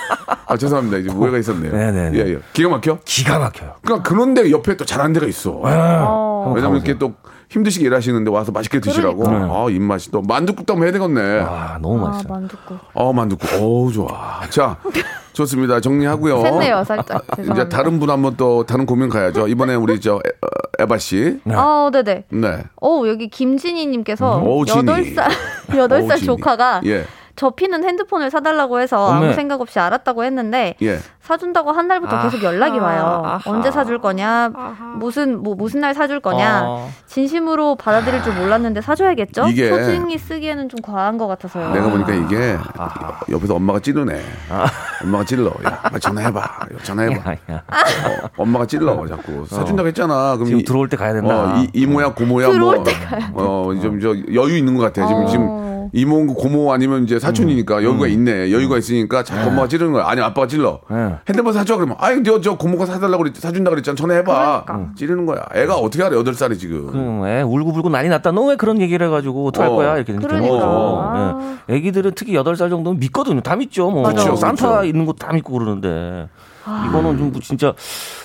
아 죄송합니다. 이제 오해가 있었네요. 네네네. 예, 예. 기가 막혀? 기가 막혀요. 그러니까 그런데 옆에 또 잘하는 데가 있어. 어. 왜냐면 이렇게 또 힘드시게 일하시는데 와서 맛있게 드시라고. 그러니까. 아 입맛이 또 만두국도 한번 해야 되겠네. 아 너무 아, 맛있어요. 만두국. 어 만두국. 어우 좋아. 자 좋습니다. 정리하고요. 샜네요, 살짝. 이제 죄송합니다. 다른 분 한번 또 다른 고민 가야죠. 이번에 우리 저 에, 어, 에바 씨. 아, 네네. 네. 어, 여기 김진희님께서 오, 진희. 8살, 8살 오, 진희. 조카가 예. 접히는 핸드폰을 사달라고 해서 어메. 아무 생각 없이 알았다고 했는데 예. 사준다고 한 달부터 계속 연락이 와요. 아하. 언제 사줄 거냐, 무슨 뭐 무슨 날 사줄 거냐. 어. 진심으로 받아들일 줄 몰랐는데 사줘야겠죠. 이게 소중히 쓰기에는 좀 과한 것 같아서요. 내가 보니까 이게 옆에서 엄마가 찌르네. 엄마가 찔러. 야, 전화해봐. 야, 전화해봐. 야, 야. 어, 엄마가 찔러 자꾸 사준다고 했잖아. 그럼 지금 이- 들어올 때 가야 된다. 어, 이, 이모야 고모야 들어올 뭐 때 가야 어, 좀저 여유 있는 것 같아. 지금 어. 지금 이모 고모 아니면 이제 사촌이니까 여유가 있네. 여유가 있으니까 자꾸 엄마가 찌르는 거야. 아니 아빠가 찔러. 네. 핸드폰 사줘 그러면 아이 저, 저 고모가 사달라고 그랬 사준다 그랬잖아. 전화해봐. 그러니까. 찌르는 거야. 애가 어떻게 알아? 여덟 살이 지금. 그, 애 울고불고 난리 났다. 너 왜 그런 얘기를 해가지고 어떡할 어. 거야? 이렇게 되는 그러니까. 아. 예. 애기들은 특히 8살 정도는 믿거든요. 다 믿죠. 뭐. 맞아. 산타 그렇죠. 있는 거 다 믿고 그러는데. 이거는 좀 진짜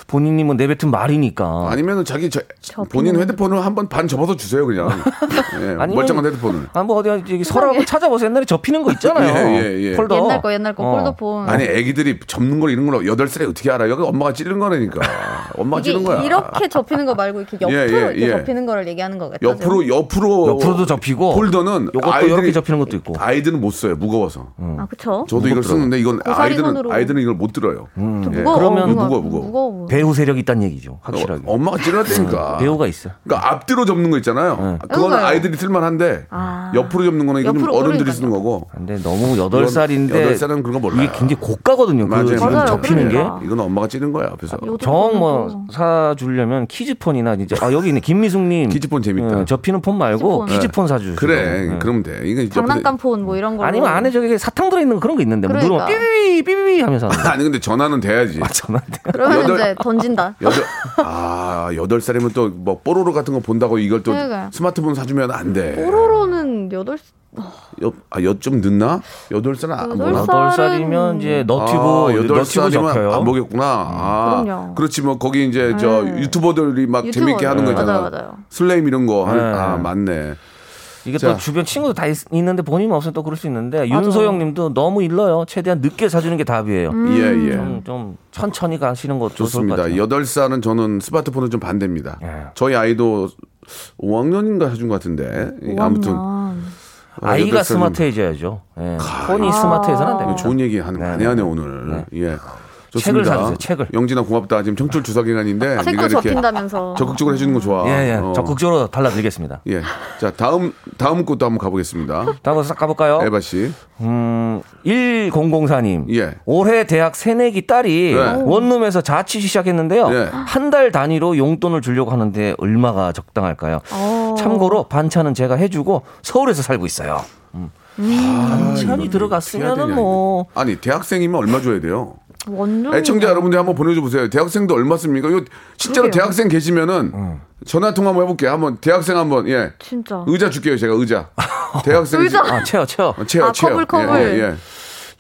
본인이 뭐 내뱉은 말이니까. 아니면은 자기 저, 본인 핸드폰을 한 번 반 접어서 주세요 그냥. 예, 아니면- 멀쩡한 핸드폰을. 아, 뭐 어디 여기 서랍을 찾아보세요. 옛날에 접히는 거 있잖아요. 예, 예, 예. 폴더. 옛날 거 옛날 거 어. 폴더폰. 아니 애기들이 접는 걸 이런 걸 여덟 살에 어떻게 알아? 여기 엄마가 찌른 거라니까. 이게 찌른 거야. 이렇게 접히는 거 말고 이렇게 옆으로 예, 예, 이렇게 예. 접히는 거를 얘기하는 거겠죠. 옆으로 옆으로 옆으로도 접히고 폴더는 요것도 이렇게 접히는 것도 있고. 아이들은 못 써요 무거워서. 아, 그쵸? 저도 이걸 쓰는데 이건 아이들은 손으로. 아이들은 이걸 못 들어요. 좀 예. 무거워. 그러면 뭔가 무거워, 무거워. 무거워. 배우 세력이 있다는 얘기죠. 확실하게. 어, 엄마가 찔렀다니까. 배우가 있어. 그러니까 앞뒤로 접는 거 있잖아요. 그거는 그거요. 아이들이 쓸만한데 아. 옆으로 접는 거는 이건 어른들이 그러니까요. 쓰는 거고. 근데 너무 8살인데 여덟 살은 그런 거 몰라요. 이게 굉장히 고가거든요. 그 맞아요. 맞아요. 접히는 그러니까. 게. 이건 엄마가 찌른 거야 앞에서. 요즘 정뭐 또- 사주려면 키즈폰이나 이제 아 여기 있네 김미숙님 키즈폰 재밌다. 어, 접히는 폰 말고 키즈폰. 키즈폰 사주 그래, 그러면 돼. 이건 이제 장난감 폰 뭐 이런 거. 아니면 안에 저기 사탕 들어 있는 거 그런 거 있는데 뭐 그러니까. 누르면 삐삐 삐 삐삐삐 하면서 하는 거. 아니 근데 전화는 돼야지. 전화인데 그러면 여덟- 이제 던진다. 여덟 아 여덟 살이면 또 뭐 뽀로로 같은 거 본다고 이걸 또 그러니까요. 스마트폰 사주면 안 돼. 뽀로로는 여덟 아 여 좀 늦나? 여덟 살은 안 여덟? 살- 여덟 살이면 이제 너튜브 아, 여덟 살이면. 안 보겠구나. 아, 그럼요. 그렇지 뭐 거기 이제 저 네. 유튜버들이 막 유튜버. 재밌게 하는 거 네. 있잖아. 맞아요, 맞아요. 슬라임 이런 거. 네. 아 맞네. 이게 자. 또 주변 친구도 다 있, 는데 본인 없으면 또 그럴 수 있는데 윤소영 님도 너무 일러요. 최대한 늦게 사주는 게 답이에요. 음. 예 예. 좀, 좀 천천히 가시는 것도 좋을 것 좋습니다. 같아요. 여덟 살은 저는 스마트폰은 좀 반대입니다. 예. 저희 아이도 5학년인가 해준 것 같은데 아무튼 아, 아이가 스마트해져야죠. 예. 폰이 스마트해서는 안 됩니다. 좋은 얘기 하는 네, 많이 네. 하네 오늘. 예. 책을 좋습니다. 사주세요, 책을. 영진아 고맙다. 지금 청출 주사 기간인데 네가 책도 이렇게 접힌다면서. 적극적으로 해주는 거 좋아. 예, 예. 어. 적극적으로 달라드리겠습니다. 예. 자 다음 다음 것도 한번 가보겠습니다. 다음 싹 가볼까요? 에바 씨. 음, 1004님. 예. 올해 대학 새내기 딸이 네. 원룸에서 자취 시작했는데요. 네. 한달 단위로 용돈을 주려고 하는데 얼마가 적당할까요? 어. 참고로 반찬은 제가 해주고 서울에서 살고 있어요. 음. 반찬이 아, 들어갔으면은 뭐 아니 대학생이면 얼마 줘야 돼요? 원룸. 애청자 여러분들 한번 보내줘 보세요. 대학생도 얼마 씁니까? 이거 실제로 그러게요. 대학생 계시면은 전화 통화 한번 해볼게요. 한번 대학생 한번 예 진짜. 의자 줄게요. 제가 의자. 대학생 의자. 아, 채워 채워. 어, 체어 아, 체어. 커블, 커블. 예, 예, 예.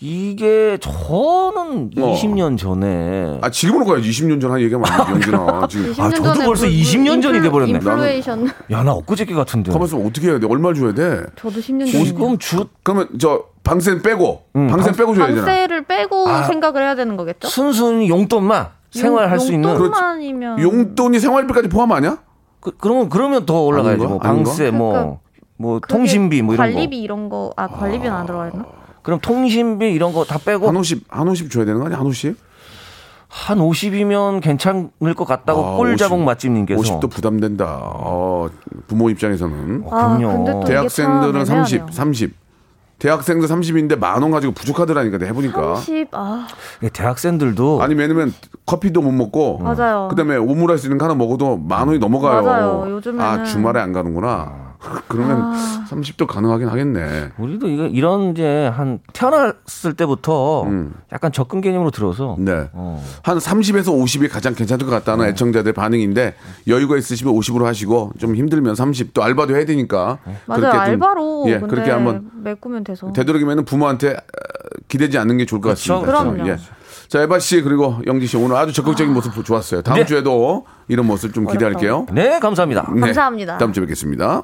이게 저는 어. 20년 전에 아 지금으로 가야지 20년 전 한 얘기하면 안 되지 영진아 지금 20년 아, 저도 벌써 그 20년 전이 인플- 돼버렸네. 인플레이션. 야나 엊그저께 같은데. 가만있어 어떻게 해야 돼 얼마를 줘야 돼 저도 10년 전에. 지금 주 그러면 저 방센 빼고 음, 방센 빼고 줘야 되잖아 방세를 빼고 아. 생각을 해야 되는 거겠죠? 순순히 용돈만 생활할 수 있는 용돈만이면 용돈이 생활비까지 포함 아니야? 그, 그러면 그러면 더 올라가야지? 뭐? 방세 뭐 그러니까 뭐 그게 통신비 뭐 이런 관리비 거. 이런 거, 아, 관리비는 안 들어가 있나? 그럼 통신비 이런 거 다 빼고 한 50, 한 50 줘야 되는 거 아니야? 한 50? 한 50이면 괜찮을 것 같다고 아, 50. 맛집님께서 50도 부담된다. 어, 부모 입장에서는. 아, 그럼요. 근데 또 이게 대학생들은 참 30, 애매하네요. 30. 대학생들 30인데 만 원 가지고 부족하더라니까 내가 해보니까. 30, 아, 예, 대학생들도 아니 왜냐면 커피도 못 먹고 맞아요. 그다음에 오므라이스 이런 거 하나 먹어도 만 원이 넘어가요. 맞아요. 요즘에는- 아 주말에 안 가는구나. 그러면 30도 가능하긴 하겠네. 우리도 이거 이런 이제 한 태어났을 때부터 음. 약간 접근 개념으로 들어서 네. 어. 한 30에서 50이 가장 괜찮을 것 같다는 애청자들 반응인데 여유가 있으시면 50으로 하시고 좀 힘들면 30. 또 알바도 해야 되니까. 맞아요. 그렇게 좀, 알바로. 예, 근데 그렇게 한번 메꾸면 돼서. 되도록이면 부모한테 어, 기대지 않는 게 좋을 것 그렇죠. 같습니다. 그럼요. 예. 자, 에바 씨 그리고 영지 씨 오늘 아주 적극적인 모습 좋았어요. 다음 네. 주에도 이런 모습 좀 기대할게요. 네 감사합니다. 네. 감사합니다. 다음 주에 뵙겠습니다.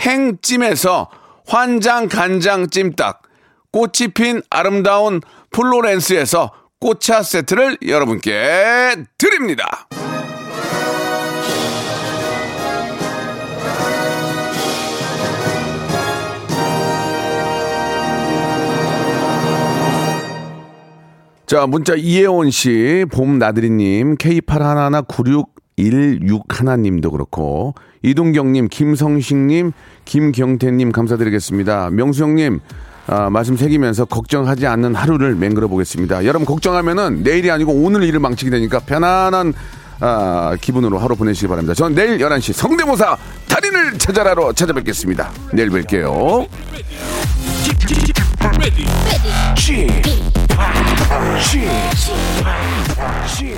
행찜에서 환장 간장 찜닭, 꽃이 핀 아름다운 플로렌스에서 꽃차 세트를 여러분께 드립니다. 자, 문자 이혜원 씨, 봄 나들이님, K819616 하나님도 그렇고, 이동경님, 김성식님, 김경태님 감사드리겠습니다. 명수형님, 아, 말씀 새기면서 걱정하지 않는 하루를 맹글어 보겠습니다. 여러분 걱정하면은 내일이 아니고 오늘 일을 망치게 되니까 편안한 아, 기분으로 하루 보내시기 바랍니다. 저는 내일 11시 성대모사 달인을 찾아라로 찾아뵙겠습니다. 내일 뵐게요. G. G. G.